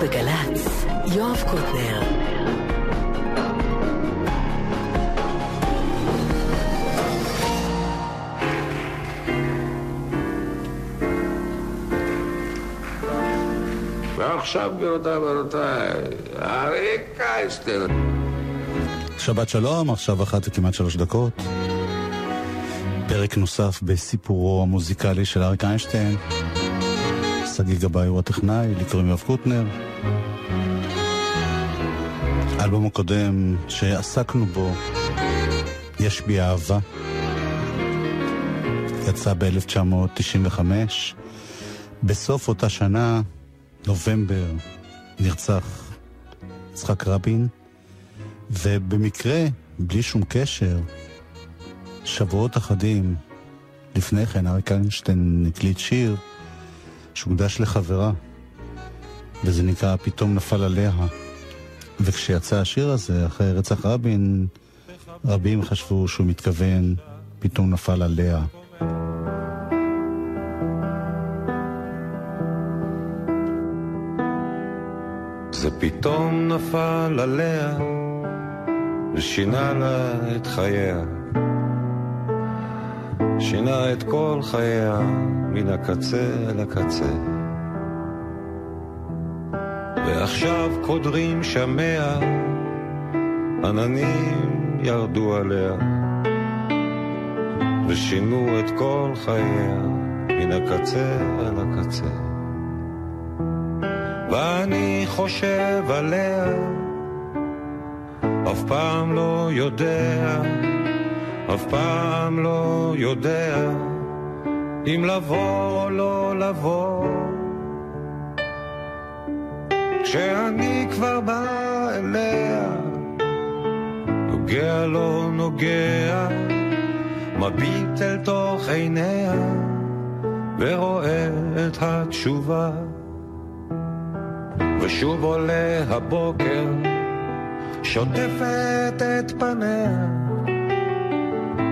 בגל"צ, יואב קוטנר. ועכשיו, גבירותיי ורבותיי, אריק קייסטר. שבת שלום, עכשיו אחת וכמעט שלוש דקות. פרק נוסף בסיפורו המוזיקלי של אריק איינשטיין. שגיא גבאי הוא הטכנאי, לי קוראים יואב קוטנר. האלבום הקודם שעסקנו בו, יש בי אהבה, יצא ב-1995. בסוף אותה שנה, נובמבר, נרצח יצחק רבין, ובמקרה, בלי שום קשר, שבועות אחדים לפני כן אריק איינשטיין הקליט שיר שהוקדש לחברה, וזה נקרא פתאום נפל עליה. וכשיצא השיר הזה, אחרי רצח רבין, רבים חשבו שהוא מתכוון פתאום נפל עליה. זה פתאום נפל עליה ושינה לה את חייה. שינה את כל חייה מן הקצה אל הקצה. ועכשיו קודרים שמע, עננים ירדו עליה, ושינו את כל חייה מן הקצה אל הקצה. ואני חושב עליה, אף פעם לא יודע, אף פעם לא יודע, אם לבוא או לא לבוא. כשאני כבר בא אליה, נוגע לא נוגע, מביט אל תוך עיניה, ורואה את התשובה. ושוב עולה הבוקר, שוטפת את פניה,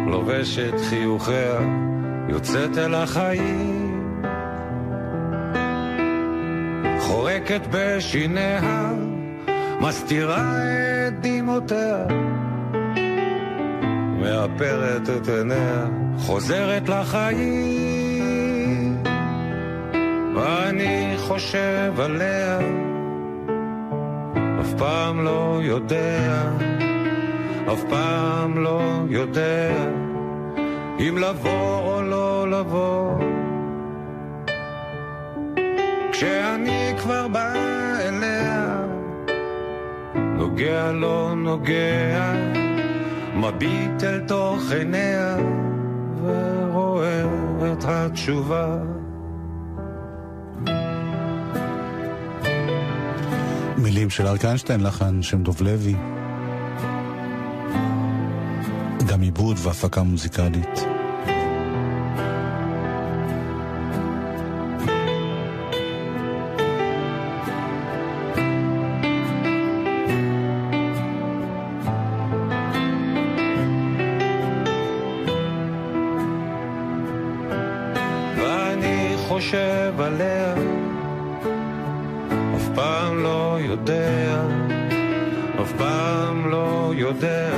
לובשת חיוכיה, יוצאת אל החיים, חורקת בשיניה, מסתירה את דמעותיה, מאפרת את עיניה, חוזרת לחיים, ואני חושב עליה. אף פעם לא יודע, אף פעם לא יודע, אם לבוא או לא לבוא. כשאני כבר בא אליה, נוגע לא נוגע, מביט אל תוך עיניה, ורואה את התשובה. מילים של אריק איינשטיין, לחן שם דוב לוי. גם עיבוד והפקה מוזיקלית. חושב עליה, אף פעם לא יודע, אף פעם לא יודע,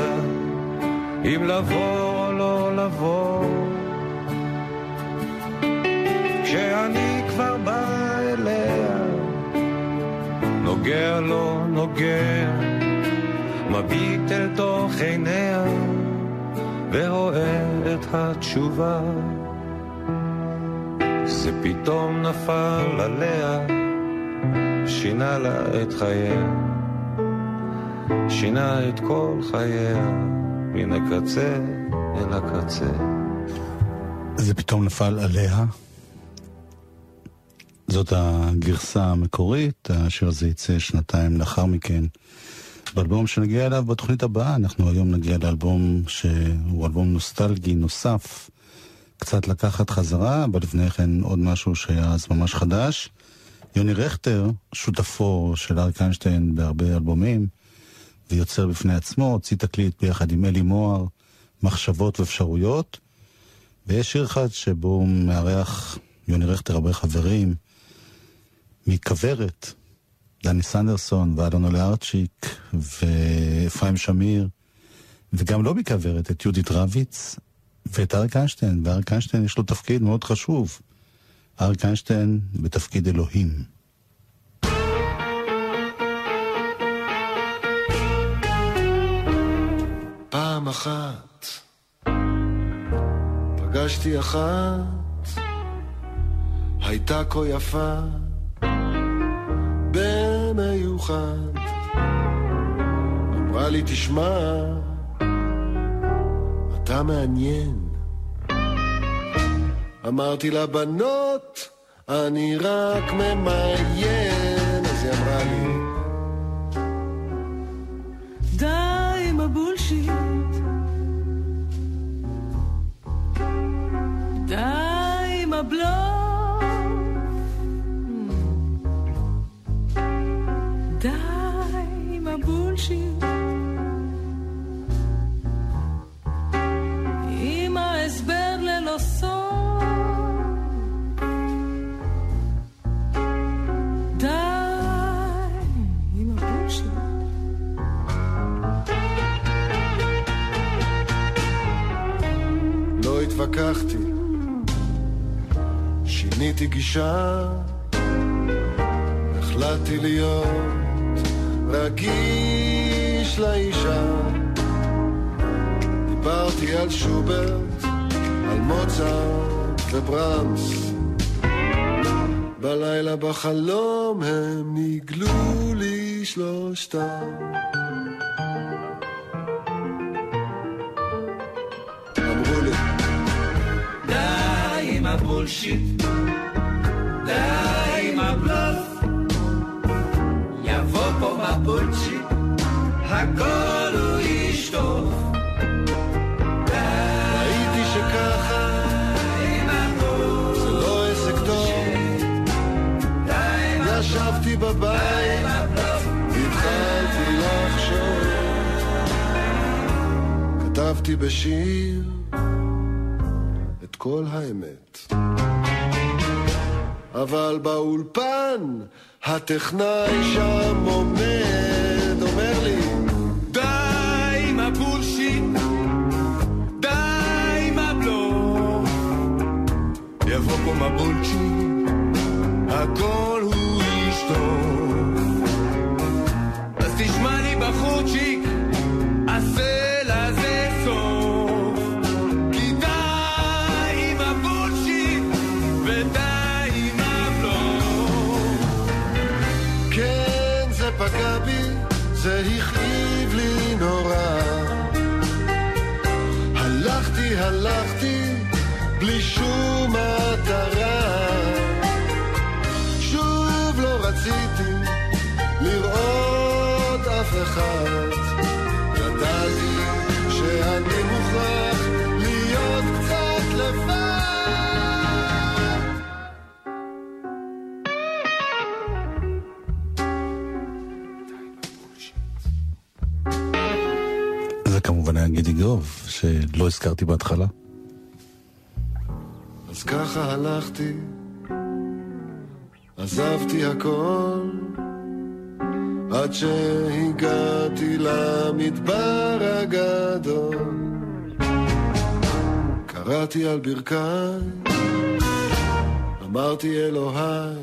אם לבוא או לא לבוא. כשאני כבר בא אליה, נוגע לא נוגע, מביט אל תוך עיניה, ורואה את התשובה. פתאום נפל עליה, שינה לה את חייה, שינה את כל חייה, מן הקצה אל הקצה. זה פתאום נפל עליה. זאת הגרסה המקורית, השיר הזה יצא שנתיים לאחר מכן. באלבום שנגיע אליו בתוכנית הבאה, אנחנו היום נגיע לאלבום שהוא אלבום נוסטלגי נוסף, קצת לקחת חזרה, אבל לפני כן עוד משהו שהיה אז ממש חדש. יוני רכטר, שותפו של אריק איינשטיין בהרבה אלבומים, ויוצר בפני עצמו, הוציא תקליט ביחד עם אלי מוהר, מחשבות ואפשרויות, ויש שיר אחד שבו הוא מארח יוני רכטר הרבה חברים, מכוורת, דני סנדרסון ואלונו לארצ'יק ואפרים שמיר, וגם לא מכוורת את יהודית רביץ ואת אריק איינשטיין, ואריק איינשטיין יש לו תפקיד מאוד חשוב. אריק איינשטיין בתפקיד אלוהים. פעם אחת פגשתי אחת, הייתה כה יפה במיוחד. אמרה לי, תשמע, אתה מעניין. אמרתי לה, בנות, אני רק ממיין. אז היא אמרה לי, די עם הבולשיט. די עם הבלוף. די עם הבולשיט. התווכחתי, שיניתי גישה, החלטתי להיות רגיש לאישה. דיברתי על שוברט, על מוצרט וברמס. בלילה בחלום הם ניגלו לי שלושתם. הבולשיט, די עם הבלוף, יבוא פה מבולשיט, הכל הוא ישטוף. ראיתי שככה זה לא עסק טוב. ישבתי בבית, התחלתי לחשוב. כתבתי בשיר כל האמת. אבל באולפן הטכנאי שם עומד, אומר לי, די עם הבולשיט, די עם הבלוף, יבוא פה מבולשיט, הכל שלא הזכרתי בהתחלה. אז ככה הלכתי, עזבתי הכל, עד שהגעתי למדבר הגדול. קראתי על ברכיי, אמרתי אלוהיי,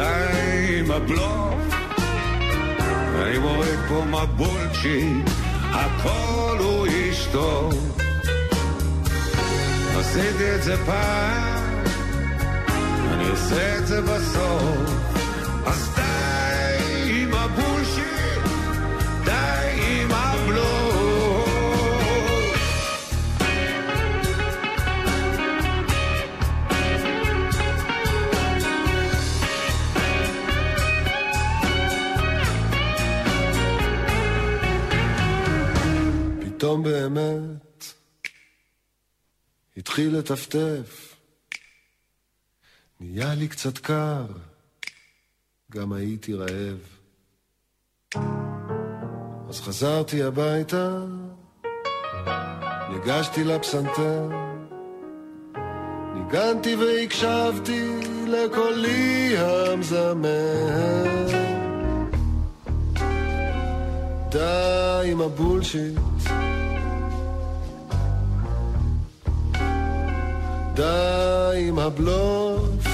די עם הבלוף. אני מורד פה מהבולשיט, הכל הוא איש טוב. עשיתי את זה פעם, אני עושה את זה בסוף. פתאום באמת התחיל לטפטף. נהיה לי קצת קר, גם הייתי רעב. אז חזרתי הביתה, ניגשתי לפסנתר, ניגנתי והקשבתי לקולי המזמר. די עם הבולשיט, די עם הבלוף,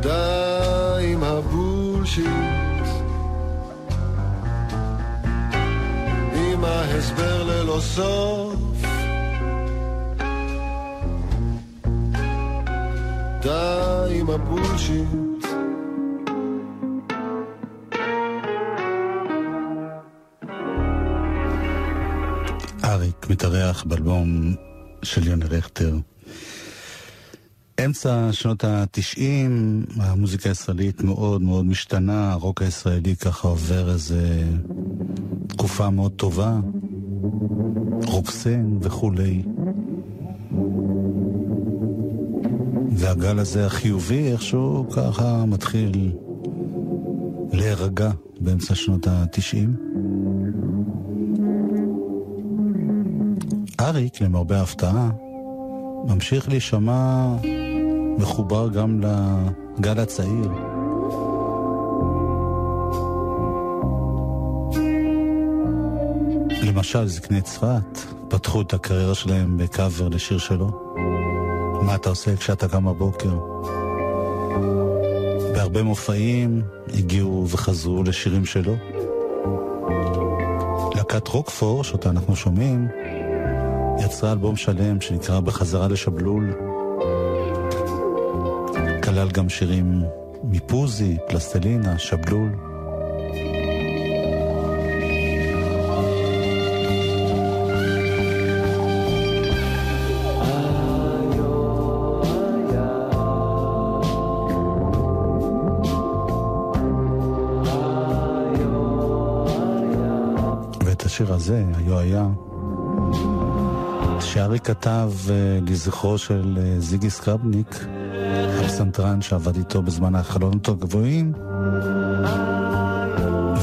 די עם הבולשיט, עם ההסבר ללא סוף. די עם הבולשיט. שהתארח באלבום של יוני רכטר. אמצע שנות התשעים, המוזיקה הישראלית מאוד מאוד משתנה, הרוק הישראלי ככה עובר איזה תקופה מאוד טובה, רוקסן וכולי. והגל הזה החיובי איכשהו ככה מתחיל להירגע באמצע שנות התשעים. אריק, למרבה ההפתעה, ממשיך להישמע מחובר גם לגל הצעיר. למשל, זקני צפת פתחו את הקריירה שלהם בקאבר לשיר שלו. מה אתה עושה כשאתה קם בבוקר? בהרבה מופעים הגיעו וחזרו לשירים שלו. להקת רוקפור, שאותה אנחנו שומעים, יצרה אלבום שלם שנקרא בחזרה לשבלול. כלל גם שירים מפוזי, פלסטלינה, שבלול. ואת השיר הזה, היו היה, שארי כתב אה, לזכרו של אה, זיגי סקרבניק, הפסנתרן שעבד איתו בזמן החלונות הגבוהים,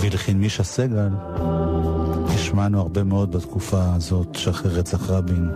והלחין מישה סגל, השמענו הרבה מאוד בתקופה הזאת שאחרי רצח רבין.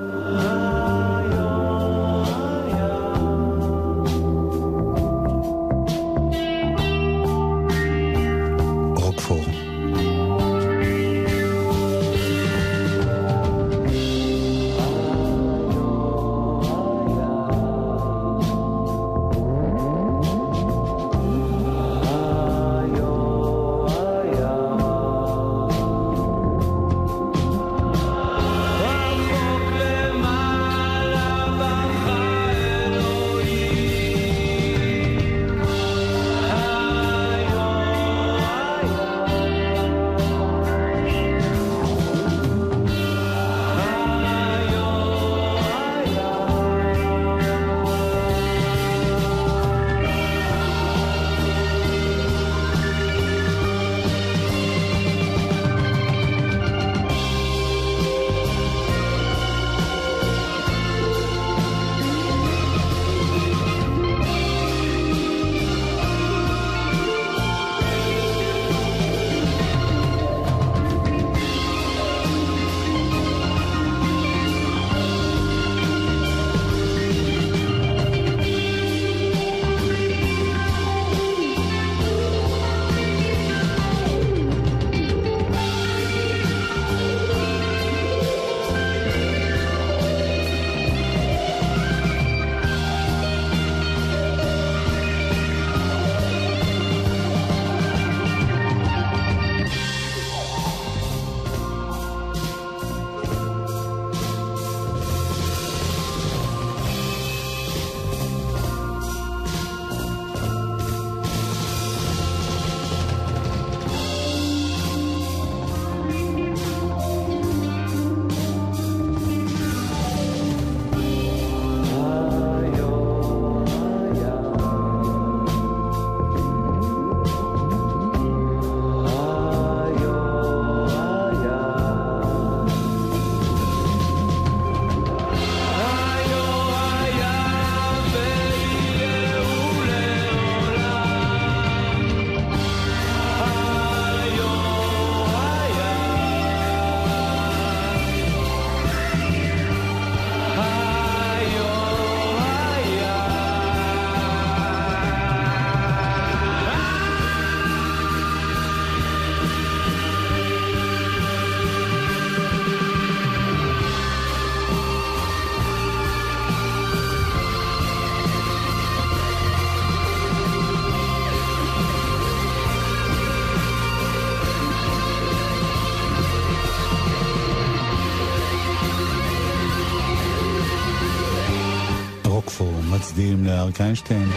מצדיעים לאריק איינשטיין,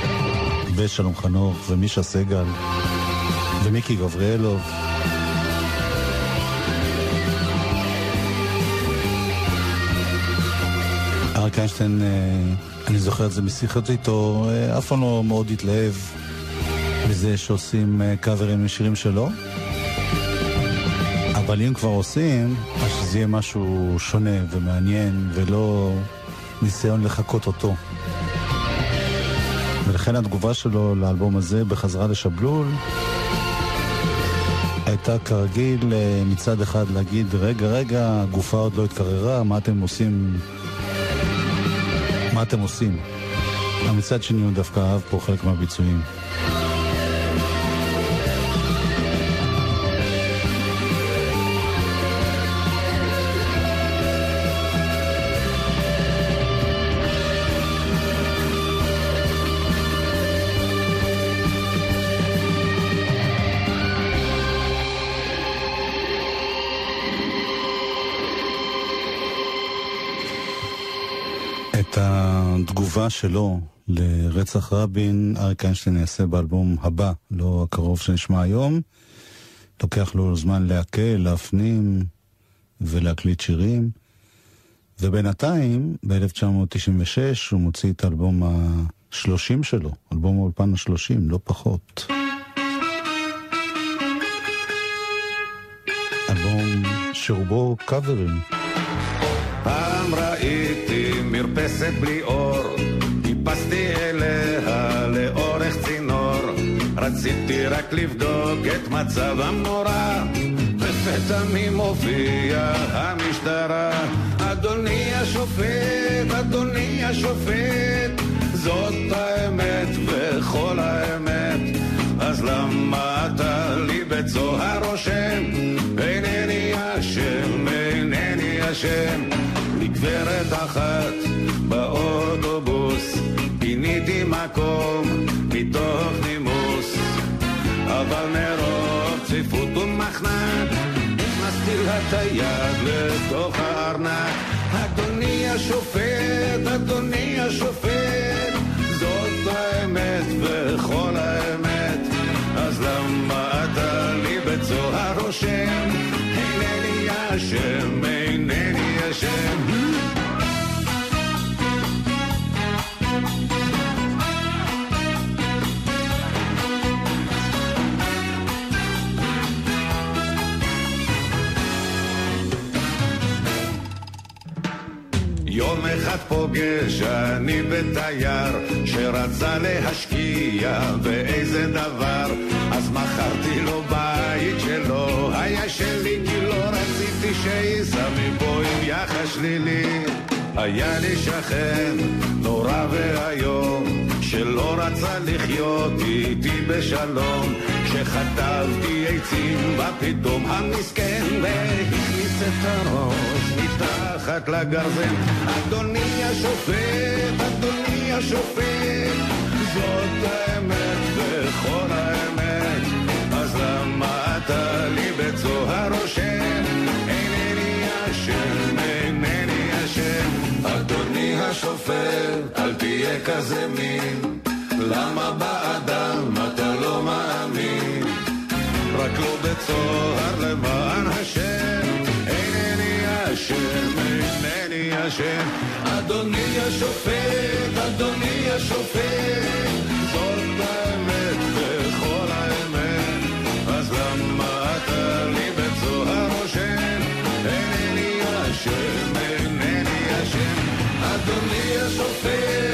ושלום חנוך, ומישה סגל, ומיקי גבריאלוב. אריק איינשטיין, אה, אני זוכר את זה משיחות איתו, אה, אף פעם לא מאוד התלהב מזה שעושים אה, קאברים לשירים שלו. אבל אם כבר עושים, אז שזה יהיה משהו שונה ומעניין, ולא ניסיון לחקות אותו. ולכן התגובה שלו לאלבום הזה, בחזרה לשבלול, הייתה כרגיל מצד אחד להגיד, רגע, רגע, הגופה עוד לא התקררה, מה אתם עושים מה אתם עושים? מצד שני הוא דווקא אהב פה חלק מהביצועים. התגובה שלו לרצח רבין, אריק איינשטיין יעשה באלבום הבא, לא הקרוב שנשמע היום. לוקח לו זמן לעכל, להפנים ולהקליט שירים. ובינתיים, ב-1996, הוא מוציא את האלבום ה-30 שלו, אלבום האולפן ה-30, לא פחות. אלבום שרובו קאברים. פעם ראיתי מרפסת בלי אור, טיפסתי אליה לאורך צינור, רציתי רק לבדוק את מצב המנורה, לפתע מי מופיע המשטרה, אדוני השופט, אדוני השופט, זאת האמת וכל האמת, אז למה אתה לי בצוהר רושם, אינני אשם, אינני אשם. גברת אחת באוטובוס, פיניתי מקום מתוך נימוס, אבל מרוב צפיפות ומחנק, הכנסתי לה את היד לתוך הארנק. אדוני השופט, אדוני השופט, זאת האמת וכל האמת, אז למה אתה לי בצוהר רושם? אינני אשם, אינני אשם. אחד פוגש? אני בתייר שרצה להשקיע באיזה דבר? אז מכרתי לו בית שלא היה שלי כי לא רציתי שייסע מפה עם יחס שלילי. היה לי שכן נורא ואיום שלא רצה לחיות איתי בשלום כשחטבתי עצים בפתאום המסכן והכניס את הראש מתחת לגרזן. אדוני השופט, אדוני השופט זאת האמת וכל האמת. אז למה אתה לי בצוהר רושם אינני אשם, אינני אשם. אדוני השופט, אל תהיה כזה מין. למה באדם? לא בצוהר למען השם, אינני אשם, אינני אשם. אדוני השופט, אדוני השופט, זאת האמת וכל האמת, אז למה אתה לי בצוהר רושם? אינני אשם, אינני אשם. אדוני השופט,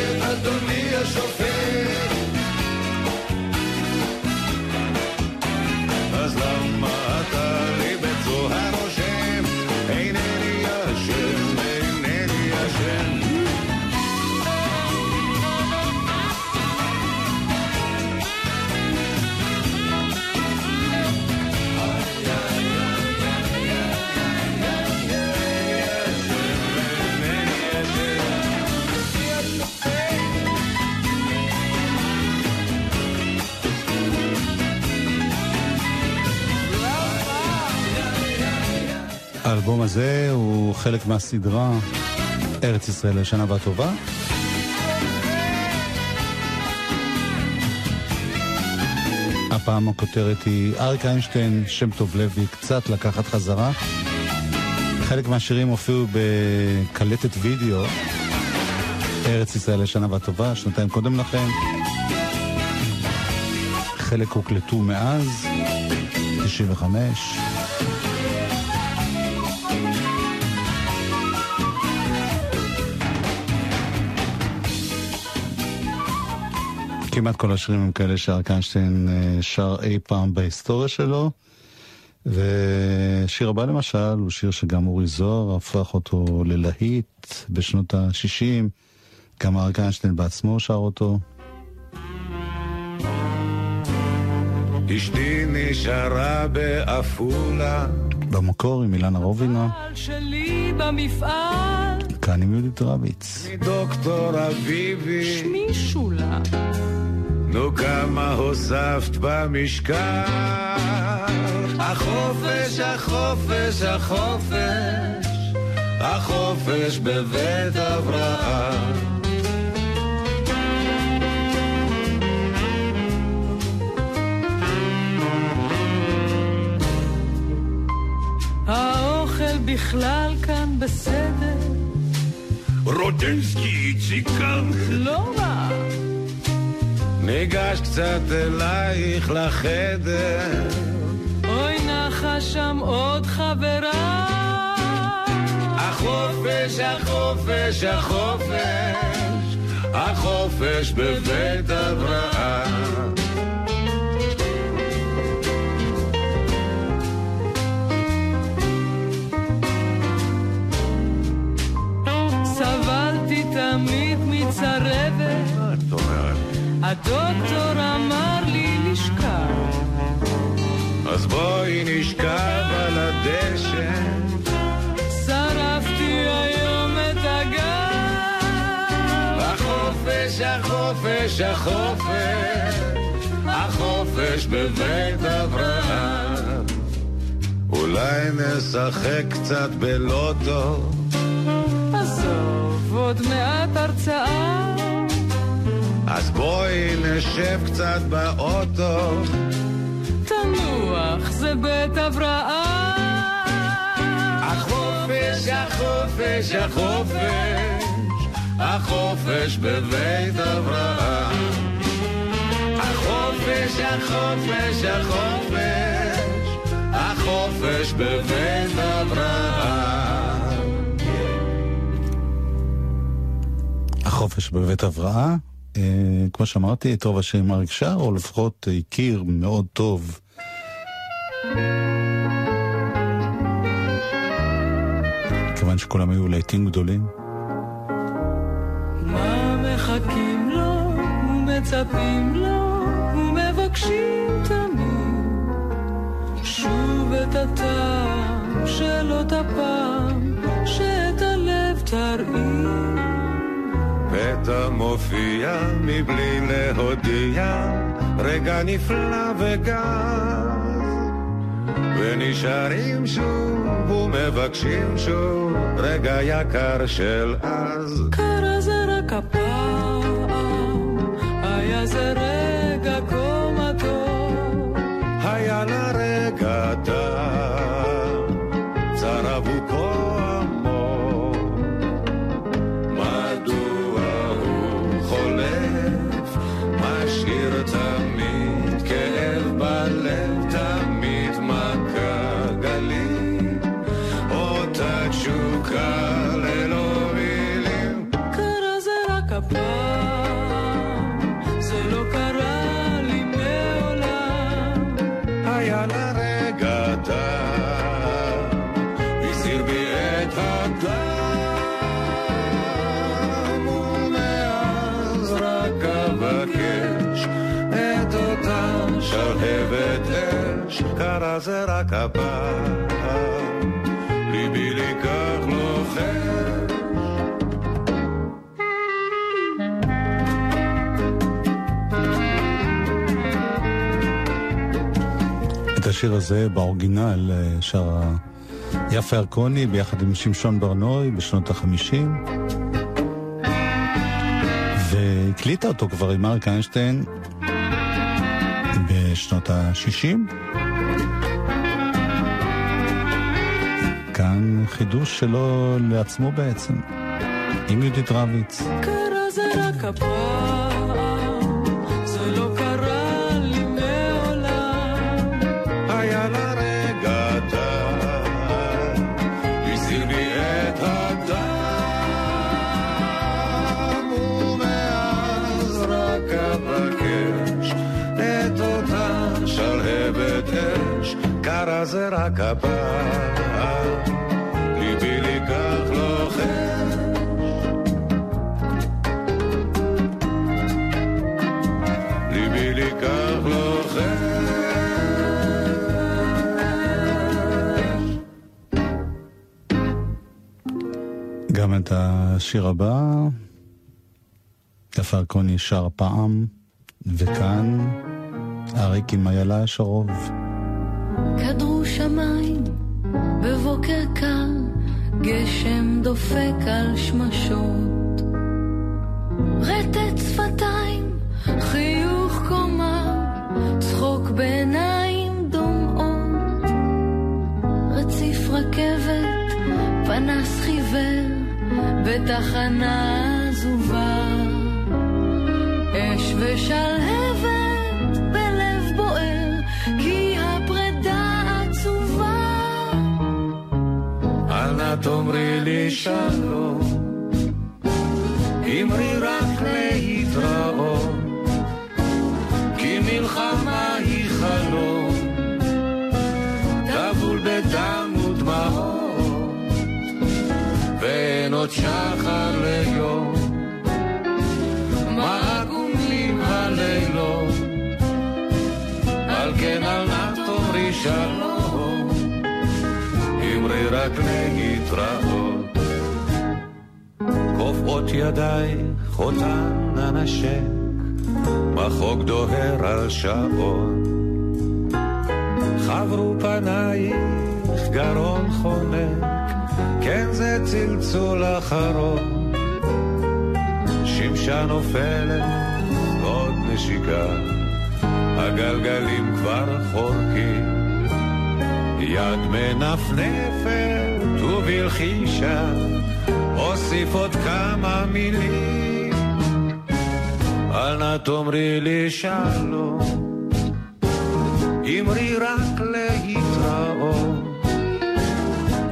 האלבום הזה הוא חלק מהסדרה ארץ ישראל הישנה והטובה. הפעם הכותרת היא אריק איינשטיין, שם טוב לוי, קצת לקחת חזרה. חלק מהשירים הופיעו בקלטת וידאו, ארץ ישראל הישנה והטובה, שנתיים קודם לכן. חלק הוקלטו מאז, 95. כמעט כל השירים הם כאלה שאריק איינשטיין אה, שר אי פעם בהיסטוריה שלו. ושיר הבא למשל הוא שיר שגם אורי זוהר הפך אותו ללהיט בשנות ה-60, גם אריק איינשטיין בעצמו שר אותו. אשתי נשארה בעפולה במקור עם אילנה רובינה, שלי במפעל, כאן עם יהודית רביץ. דוקטור אביבי שמי שולה. נו כמה הוספת במשקל? החופש, החופש, החופש החופש בבית אברהם. האוכל בכלל כאן בסדר, רוטנסקי, ציקן. לא רע. ניגש קצת אלייך לחדר אוי נחה שם עוד חברה. החופש, החופש, החופש החופש בבית אברהם סבלתי תמיד מצרבת? הדוקטור אמר לי לשכב. אז בואי נשכב על הדשא שרפתי היום את הגב. החופש, החופש, החופש החופש בבית אברהם אולי נשחק קצת בלוטו עזוב, עוד מעט הרצאה. אז בואי נשב קצת באוטו תנוח, זה בית הבראה. החופש, החופש, החופש החופש בבית אברהם החופש, החופש, החופש החופש בבית אברהם החופש בבית הבראה. אה, כמו שאמרתי, את רוב השירים אריק שר, או לפחות הכיר מאוד טוב. כיוון שכולם היו להיטים גדולים. מה מחכים לו ומצפים לו ומבקשים תמיד שוב את הטעם של אותה פעם שאת הלב תרעיד פתע מופיע מבלי להודיע. רגע נפלא וגז ונשארים שוב ומבקשים שוב רגע יקר של אז. קרה זה רק הפעם היה זה רגע זה רק הפעם, ליבי לי כך לוחש. את השיר הזה באורגינל אה, שרה יפה ירקוני ביחד עם שמשון ברנועי בשנות החמישים. והקליטה אותו כבר עם אריק איינשטיין בשנות ה-60. כאן חידוש שלו לעצמו בעצם, עם יהודית רביץ. קרה זה רק הפעם, קרה זה רק הפעם. ליבי לקח לוחש. גם את השיר הבא, יפה ירקוני שר פעם, וכאן אריק עם איילה שרוב. בבוקר קר, גשם דופק על שמשות. רטט שפתיים, חיוך קומה, צחוק בעיניים דומעות. רציף רכבת, פנס חיוור, בתחנה עזובה. אש ושלהבת תאמרי לי שלום, אמרי רק להתראות, כי מלחמה היא חלום, טבול בדם ודמעות, ואין עוד שחר ליום, מה עגומים. רק להתראות. קופאות ידייך אותן אנשק, מחוג דוהר על שעון. חברו פנייך גרון חונק, כן זה צלצול אחרון. שמשה נופלת, עוד נשיקה, הגלגלים כבר חורקים. יד מנפנפת ובלחישה אוסיף עוד כמה מילים. אל תאמרי לי שלום. אמרי רק להתראות.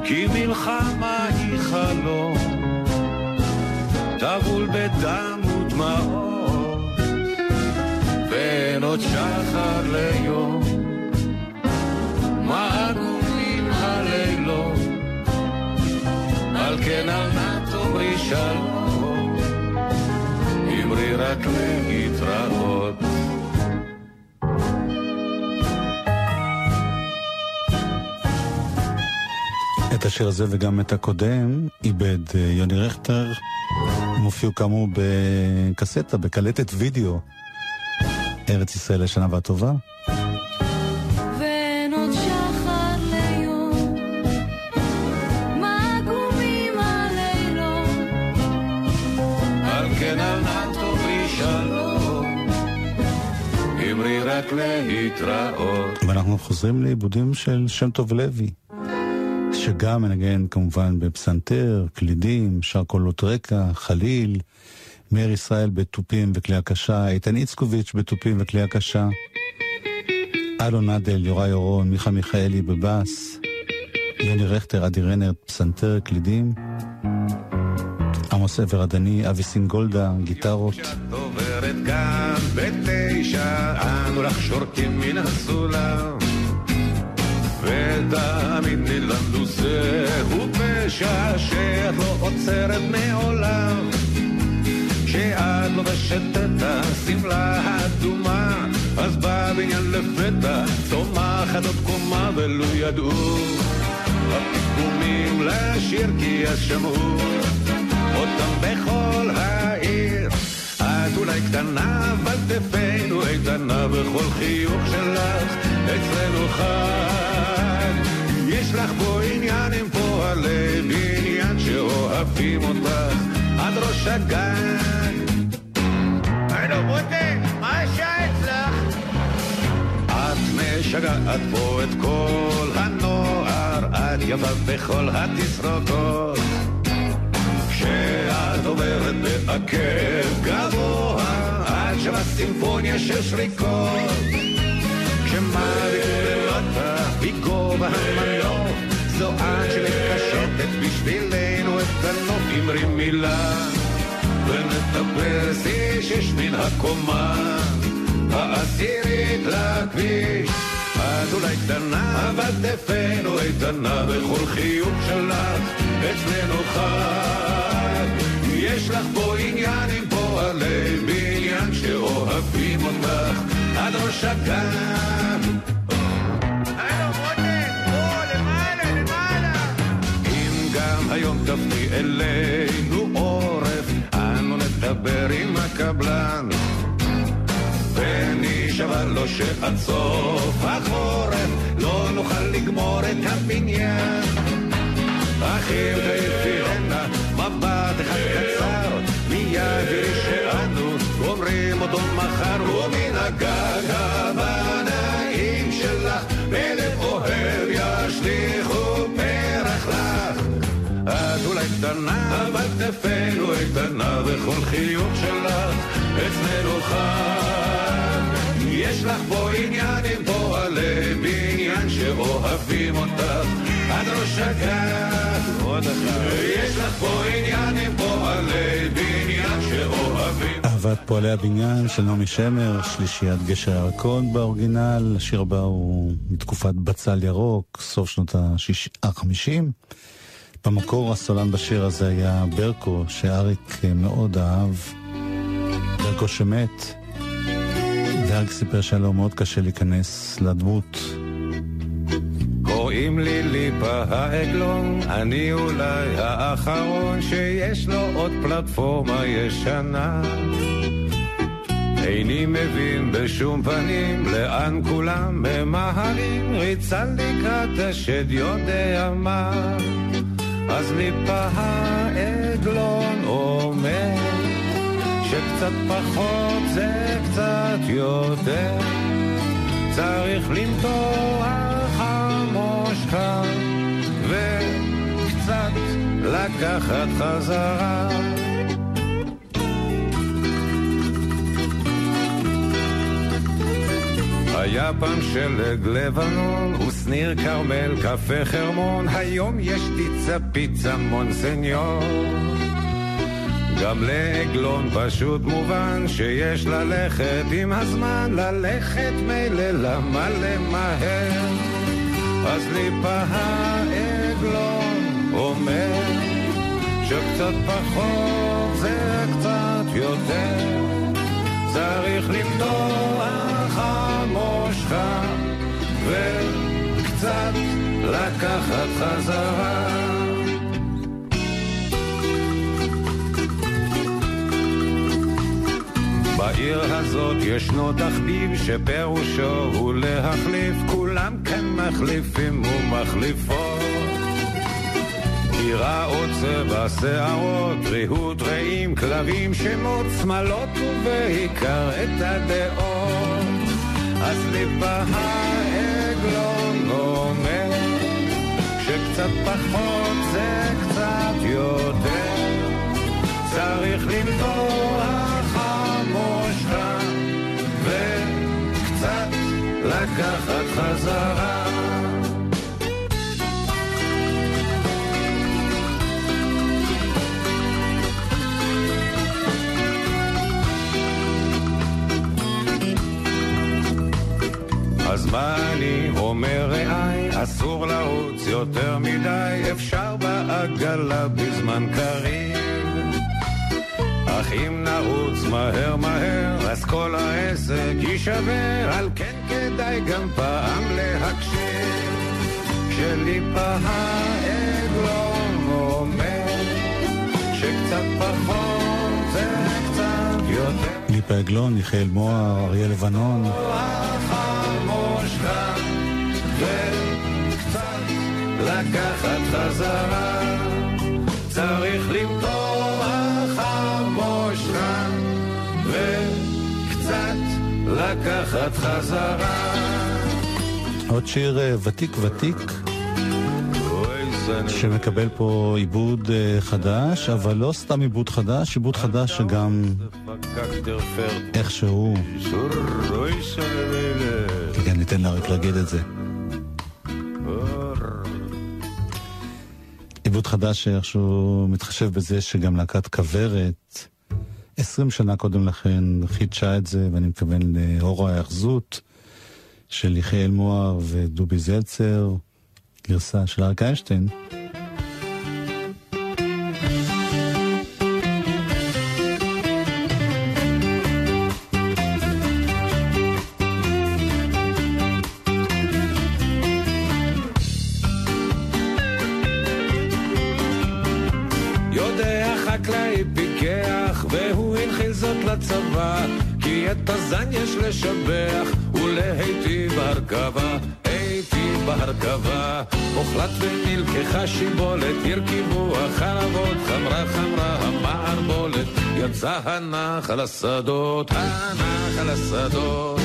כי מלחמה היא חלום. טבול בדם ודמעות. ואין עוד שחר ליום כן אל נא תאמרי שלום, אמרי רק להתראות. את השיר הזה וגם את הקודם איבד אה, יוני רכטר. הם הופיעו כאמור בקסטה, בקלטת וידאו. ארץ ישראל לשנה והטובה. רק להתראות. ואנחנו חוזרים לעיבודים של שם טוב לוי, שגם מנגן כמובן בפסנתר, קלידים, שר קולות רקע, חליל, מאיר ישראל בתופים וכלי הקשה, איתן איצקוביץ' בתופים וכלי הקשה, אלון אדל, יוראי אורון, מיכה מיכאלי בבאס, יוני רכטר, אדי רנר, פסנתר, קלידים, עמוס עבר עדני, אבי סינגולדה, גיטרות. עוברת שאת לא. כשאת לובשת את השמלה האדומה, אז בבניין לפתע צומחת עוד קומה ולו ידעו הפיגומים לשיר כי אז שמעו אותם בכל העיר. את אולי קטנה, אבל תפנו איתנה בכל חיוך שלך, אצלנו חג. יש לך פה עניין עם פועלי בניין שאוהבים אותך עד ראש הגג. היינו מוטי, מה השעה אצלך? משגעת פה את כל הנוער, את יפה בכל התסרוקות. כשאת עוברת בעקב גבוה, את שווה סימפוניה של שריקות. כשמעבירים למטה מגובה המנוף, זו את שמקשטת בשבילנו את הנוף, אמרי מילה, ונטפס איש מן הקומה. העשירית לכביש. את אולי קטנה, אבל תפנו איתנה בכל חיוך שלך, אצלנו חג. יש לך פה עניין עם פועלי בניין שאוהבים אותך עד ראש הגן. אם היום תפני אלינו עורף, אנו נדבר עם הקבלן. ונשבע לו שעד סוף החורף לא נוכל לגמור את הבניין. אחים תפילנה מבט אחד קצר, יראי שאנו גומרים אותו מחר, ומן הגג הבנאים שלך בלב אוהב ישליכו פרח לך. את אולי קטנה, אבל תפנו איתנה, וכל חיוך שלך אצלנו חג. יש לך פה עניין עם פועלי בניין שאוהבים אותך עד ראש הגג. עוד אחד. יש לך פה עניין עם פועלי בניין שאוהבים אהבת פועלי הבניין של נעמי שמר, שלישיית גשר הירקון באורגינל, השיר הבא הוא מתקופת בצל ירוק, סוף שנות ה-50. במקור הסולן בשיר הזה היה ברקו, שאריק מאוד אהב. ברקו שמת, ואריק סיפר שהיה לו מאוד קשה להיכנס לדמות. קוראים לי ליפה העגלון, אני אולי האחרון שיש לו עוד פלטפורמה ישנה. איני מבין בשום פנים לאן כולם ממהרים, ריצה לקראת השד יודע מה. אז ליפה העגלון אומר שקצת פחות זה קצת יותר, צריך למתוח לקחת חזרה. היה פעם שלג לבנון, ושניר כרמל, קפה חרמון, היום יש פיצה פיצה מונסניור. גם לעגלון פשוט מובן שיש ללכת עם הזמן, ללכת מילא למה למהר. אז ליפה העגלון אומר שקצת פחות זה קצת יותר, צריך למתוח המושכה וקצת לקחת חזרה. בעיר הזאת ישנו תחביב שפירושו הוא להחליף, כולם כאן מחליפים ומחליפות. דירה או צבע שערות, ריהוט רעים, כלבים, שמות, שמלות ובעיקר את הדעות. אז ליפה העגלון אומר שקצת פחות זה קצת יותר, צריך למתוח המושכה וקצת לקחת חזרה. מה אני אומר רעי, אסור לרוץ יותר מדי, אפשר בעגלה בזמן קריב. אך אם נרוץ מהר מהר, אז כל העסק יישבר, על כן כדאי גם פעם להקשיב. כשליפה העגלון אומר, שקצת פחות זה קצת יותר. ליפה עגלון, מיכאל מוהר, אריה לבנון. וקצת לקחת חזרה. צריך למתוח המושכה וקצת לקחת חזרה. עוד שיר אה, ותיק ותיק, שמקבל פה עיבוד אה, חדש, אבל לא סתם עיבוד חדש, עיבוד חדש שגם איכשהו... כן, ניתן לה רק להגיד את זה. עיבוד חדש שאיכשהו מתחשב בזה שגם להקת כוורת, עשרים שנה קודם לכן חידשה את זה, ואני מתכוון לאור ההאחזות של יחיאל מוהר ודובי זלצר, גרסה של אריק איינשטיין. הזן יש לשבח, ולהיטיב בהרכבה, היטיב בהרכבה. הוחלט ונלקחה שיבולת, הרכיבו החרבות, חמרה חמרה המערבולת, יצא הנחל השדות, הנחל השדות.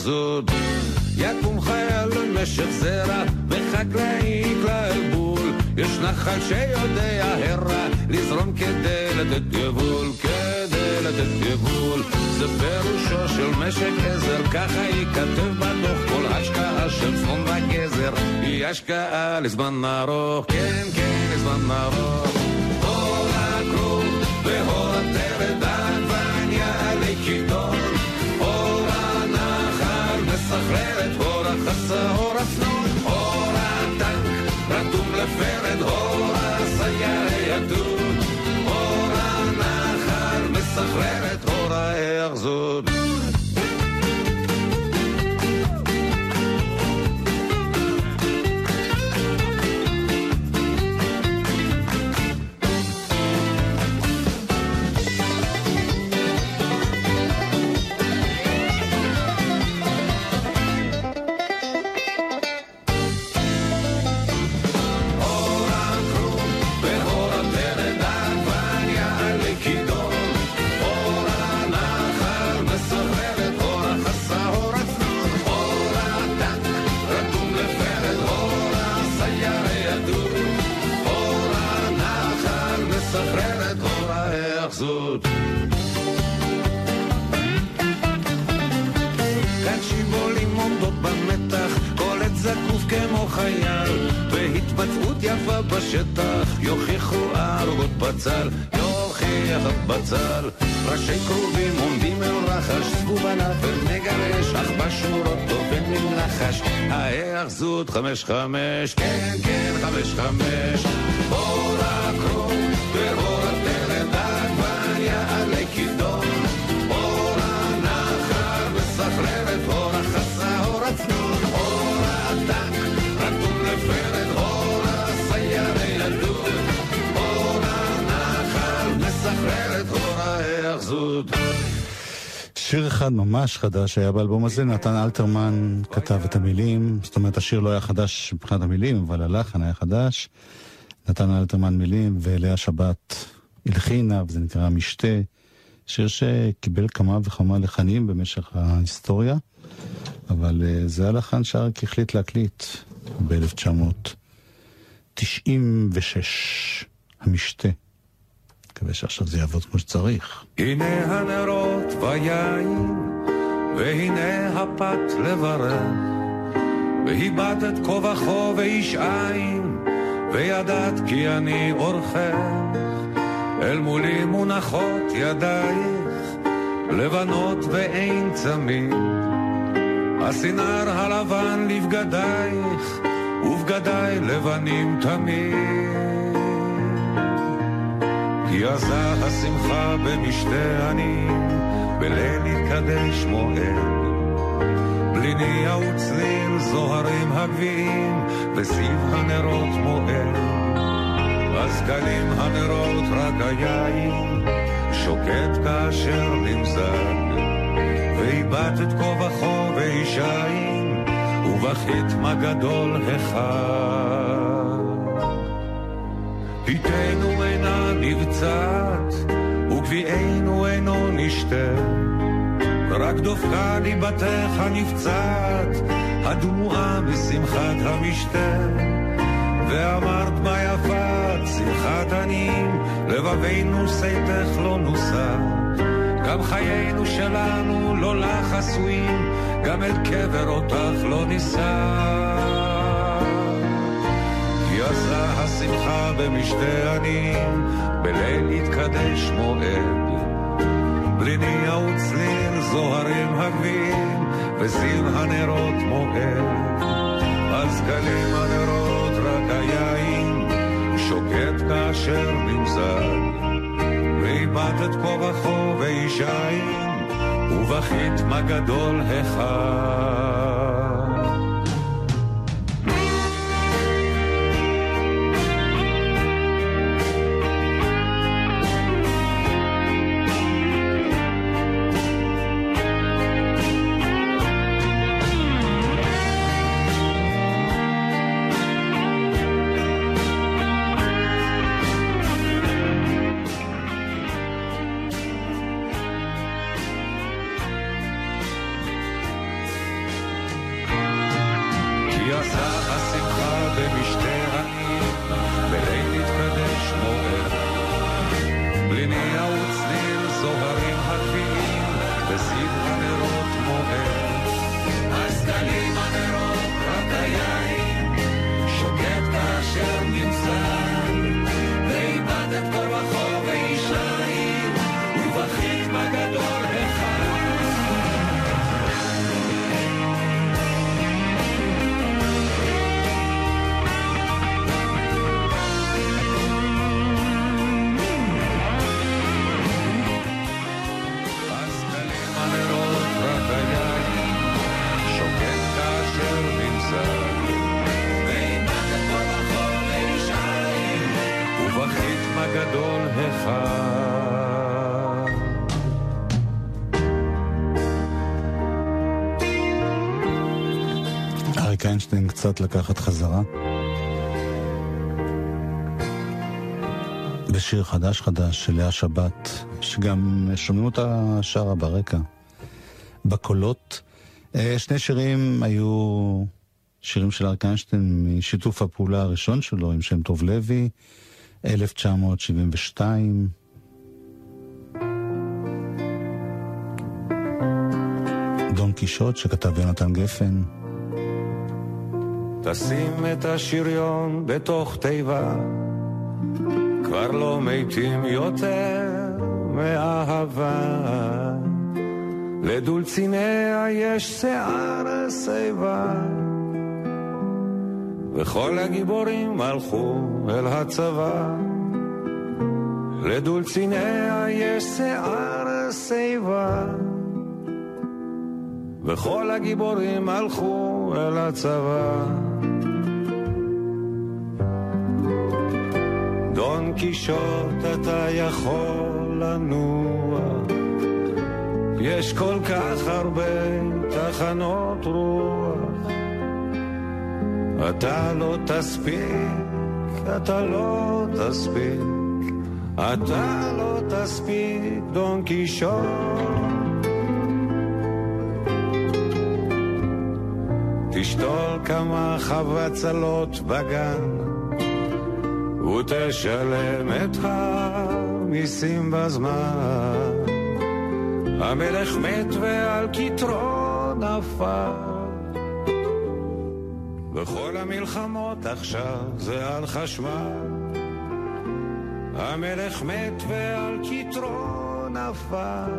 ההאחזות. יקום חייל במשך זרע, וחקלאי כלל בול. יש נחל שיודע הרע, לזרום כדי לתת יבול, כדי לתת יבול. זה פירושו של משק עזר, ככה ייכתב בדוח כל השקעה של צפון וגזר. היא השקעה לזמן ארוך, כן, כן, לזמן ארוך. מסחררת, אור ההאחזות. בצל, יוכיח בצל. ראשי כרובים עומדים אל רחש, סבוב ענפל מגרש, אך בשורות טובן מן לחש. ההאחזות חמש חמש, כן כן חמש חמש. אור הכרוב ואור שיר אחד ממש חדש היה באלבום הזה, נתן אלתרמן כתב את המילים, זאת אומרת השיר לא היה חדש מבחינת המילים, אבל הלחן היה חדש. נתן אלתרמן מילים ולאה שבת הלחינה, וזה נקרא משתה. שיר שקיבל כמה וכמה לחנים במשך ההיסטוריה, אבל uh, זה הלחן שאריק החליט להקליט ב-1996, המשתה. מקווה שעכשיו זה יעבוד כמו שצריך. הנה הנרות ויין, והנה הפת לברך, והיבדת כה וכה ואיש עין, וידעת כי אני אורכך, אל מולי מונחות ידייך, לבנות ואין צמיד, הסינר הלבן לבגדייך, ובגדיי לבנים תמיד. כי עזה השמחה במשתה עניים, בליל יתקדש מועד. בליני וצליל זוהרים הגביעים, וסביב הנרות מועד. אז הנרות רק היין, שוקט כאשר נמזג. איבדת את כובחו וישיים, ובכית מה גדול. פיתנו אינה נבצעת, וגביענו אינו נשתה. רק דופקה ליבתך הנפצעת, הדמועה בשמחת המשתה. ואמרת מה יפה שמחת עניים, לבבינו שיתך לא נוסע. גם חיינו שלנו לא לך עשויים, גם אל קבר אותך לא נישא. כי עשה השמחה במשתה עניים, בליל יתקדש מועד. בליני וצליל זוהרים הגביעים, וזיו הנרות מועד. אז קלים הנרות רק היין, שוקט כאשר נמזל. ואיבדת כובחו וישיים, ובכית מה גדול אחד. קצת לקחת חזרה. בשיר חדש חדש של לאה שבת, שגם שומעים אותה שרה ברקע. בקולות. אה, שני שירים היו שירים של אריק איינשטיין משיתוף הפעולה הראשון שלו עם שם טוב לוי, 1972. דון קישוט שכתב יונתן גפן. תשים את השריון בתוך תיבה, כבר לא מתים יותר מאהבה. לדולציניה יש שיער שיבה, וכל הגיבורים הלכו אל הצבא. לדולציניה יש שיער שיבה, וכל הגיבורים הלכו אל הצבא. קישוט אתה יכול לנוע, יש כל כך הרבה תחנות רוח. אתה לא תספיק, אתה לא תספיק, אתה לא תספיק, דון קישוט. תשתול כמה חבצלות בגן, ותשלם את המיסים בזמן. המלך מת ועל כתרו נפל. בכל המלחמות עכשיו זה על חשמל. המלך מת ועל כתרו נפל.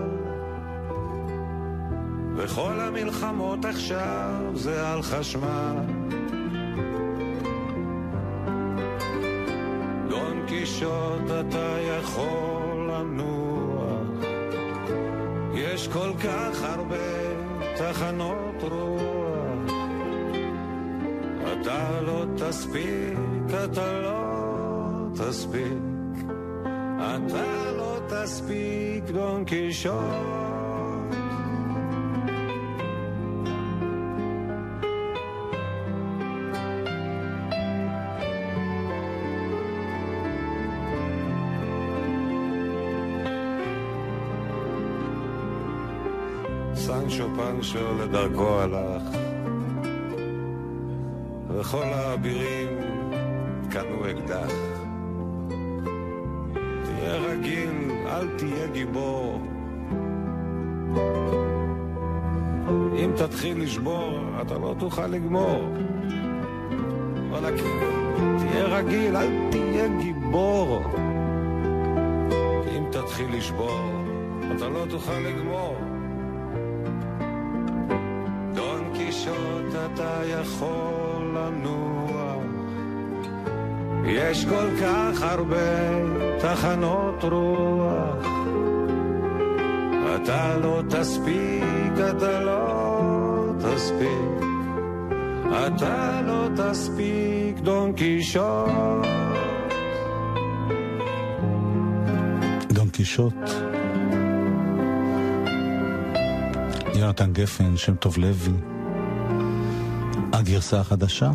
וכל המלחמות עכשיו זה על חשמל. קישוט אתה יכול לנוח, יש כל כך הרבה תחנות רוח. אתה לא תספיק, אתה לא תספיק, אתה לא תספיק, דון קישוט. סנצ'ו פנצ'ו לדרכו הלך, וכל האבירים קנו אקדח. תהיה רגיל, אל תהיה גיבור. אם תתחיל לשבור, אתה לא תוכל לגמור. וואלה, תהיה רגיל, אל תהיה גיבור. אם תתחיל לשבור, אתה לא תוכל לגמור. אתה יכול לנוח, יש כל כך הרבה תחנות רוח. אתה לא תספיק, אתה לא תספיק, אתה לא תספיק, דון קישוט. דון קישוט. יונתן גפן, שם טוב לוי. הגרסה החדשה.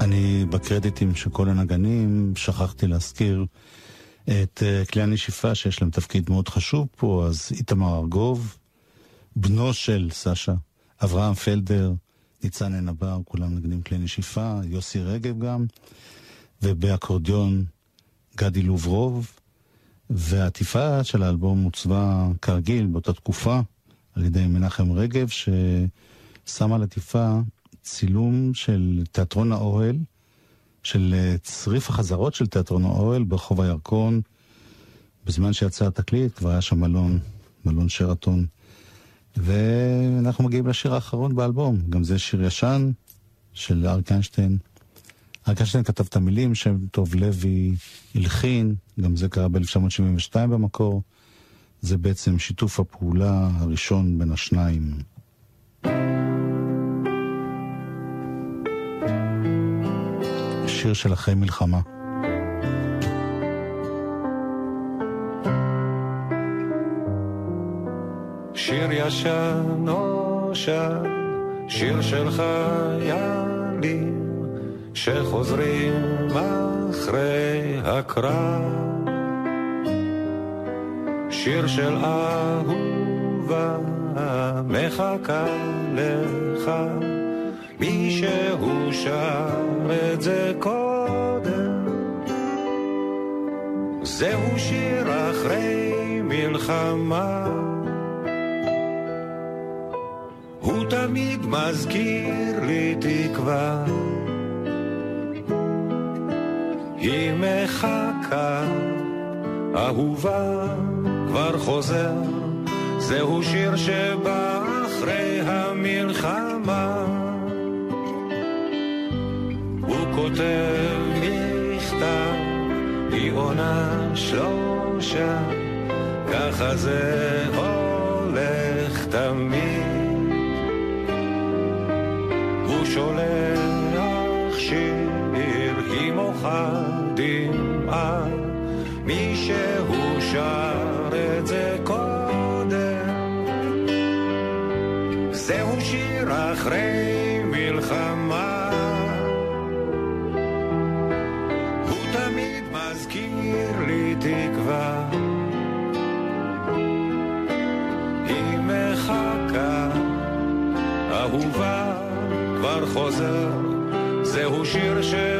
אני בקרדיטים של כל הנגנים שכחתי להזכיר את uh, כלי הנשיפה שיש להם תפקיד מאוד חשוב פה, אז איתמר ארגוב, בנו של סשה, אברהם פלדר, ניצן עין הבר, כולם נגנים כלי נשיפה, יוסי רגב גם, ובאקורדיון גדי לוברוב, והעטיפה של האלבום עוצבה כרגיל באותה תקופה על ידי מנחם רגב, ששם על עטיפה צילום של תיאטרון האוהל, של אה, צריף החזרות של תיאטרון האוהל ברחוב הירקון. בזמן שיצא התקליט כבר היה שם מלון, מלון שרתון. ואנחנו מגיעים לשיר האחרון באלבום, גם זה שיר ישן של אריק איינשטיין. אריק איינשטיין כתב את המילים, שם טוב לוי הלחין, גם זה קרה ב-1972 במקור. זה בעצם שיתוף הפעולה הראשון בין השניים. שיר של אחרי מלחמה. שיר ישן נושן, שיר של חיילים שחוזרים אחרי הקרב. שיר של אהובה מחכה לך, מישהו שר את זה קודם. זהו שיר אחרי מלחמה. הוא תמיד מזכיר לי תקווה. היא מחכה, אהובה, כבר חוזר. זהו שיר שבא אחרי המלחמה. כותב מכתב, היא עונה שלושה, ככה זה הולך תמיד. הוא שולח שיר, היא מוחה דמעה, מישהו שר חוזר, זהו שיר שבא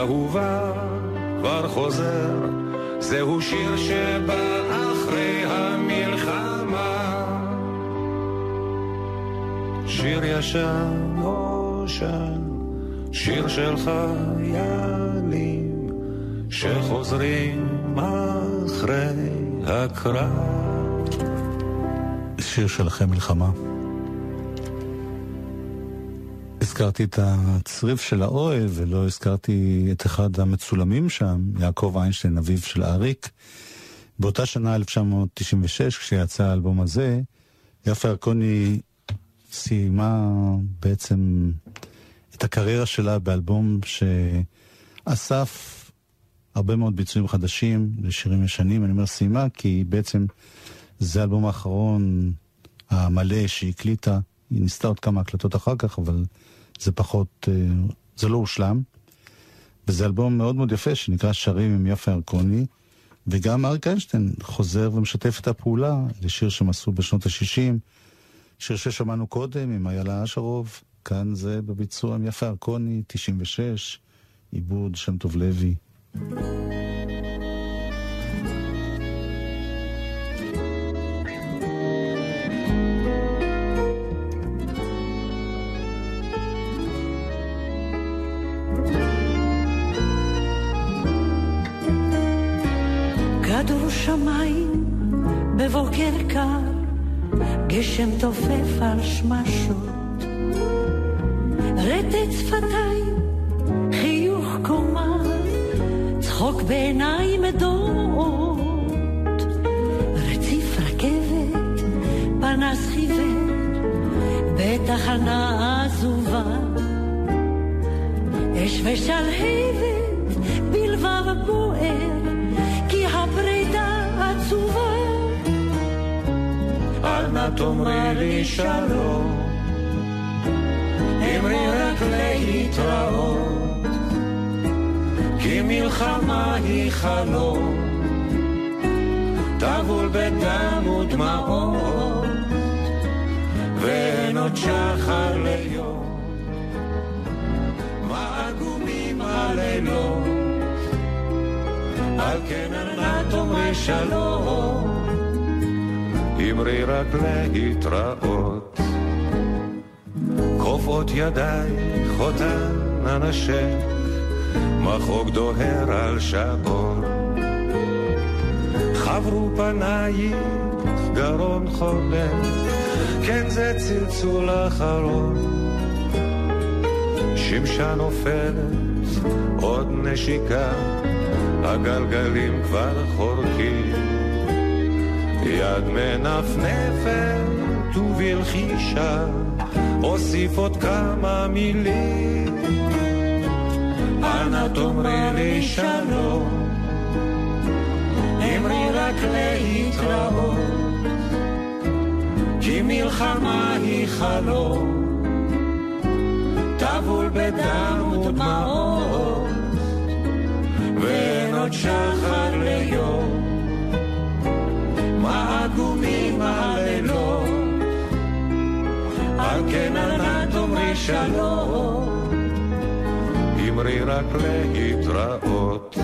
אהובה כבר חוזר, זהו שיר שבא אחרי המלחמה. שיר ישן אושן, שיר של חיילים, שחוזרים אחרי הקרב. שיר של אחרי מלחמה. הזכרתי את הצריף של האוהל ולא הזכרתי את אחד המצולמים שם, יעקב איינשטיין, אביו של אריק. באותה שנה, 1996, כשיצא האלבום הזה, יפה ירקוני סיימה בעצם את הקריירה שלה באלבום שאסף הרבה מאוד ביצועים חדשים לשירים ישנים. אני אומר סיימה כי בעצם זה האלבום האחרון המלא שהיא הקליטה. היא ניסתה עוד כמה הקלטות אחר כך, אבל זה פחות, אה, זה לא הושלם. וזה אלבום מאוד מאוד יפה שנקרא שרים עם יפה ירקוני. וגם אריק איינשטיין חוזר ומשתף את הפעולה לשיר שהם עשו בשנות ה-60, שיר ששמענו קודם עם איילה אשרוב, כאן זה בביצוע עם יפה ירקוני, 96, עיבוד שם טוב לוי. כדור בבוקר קר, גשם תופף על שמשות. רטט שפתיים, חיוך קומה, צחוק בעיניים דומעות. רציף רכבת, פנס חיוור, בתחנה עזובה. אש ושלהבת, תאמרי לי שלום, אמרי רק להתראות, כי מלחמה היא חלום, טבול בדם ודמעות, ואין עוד שחר ליום, מה עגומים הלילות, על כן אנא תאמרי שלום. אמרי רק להתראות. כופות ידייך אותן אנשך, מחוג דוהר על שעון. חברו פנייך, גרון חולם, כן זה צלצול אחרון. שמשה נופלת, עוד נשיקה, הגלגלים כבר חורקים. יד מנפנפת ובלחישה אוסיף עוד כמה מילים. אנא תאמרי לי שלום אמרי רק להתראות כי מלחמה היא חלום. טבול בדם ודמעות ואין עוד שחר ליום מה עגומים הלילות, על כן אנא תאמרי שלום, אמרי רק להתראות.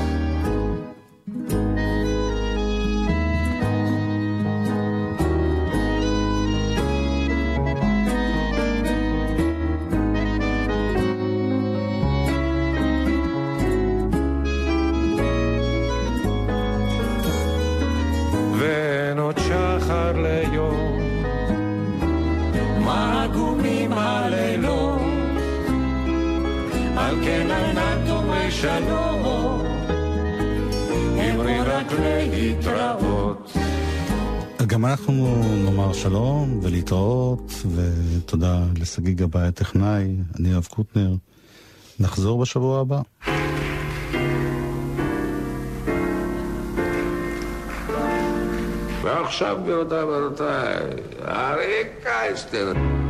שלום, אמרי רק להתראות. גם אנחנו נאמר שלום ולהתראות, ותודה לשגיא גבאי הטכנאי, אני אוהב קוטנר. נחזור בשבוע הבא. ועכשיו, גבירותיי ורבותיי, אריק איינשטיין.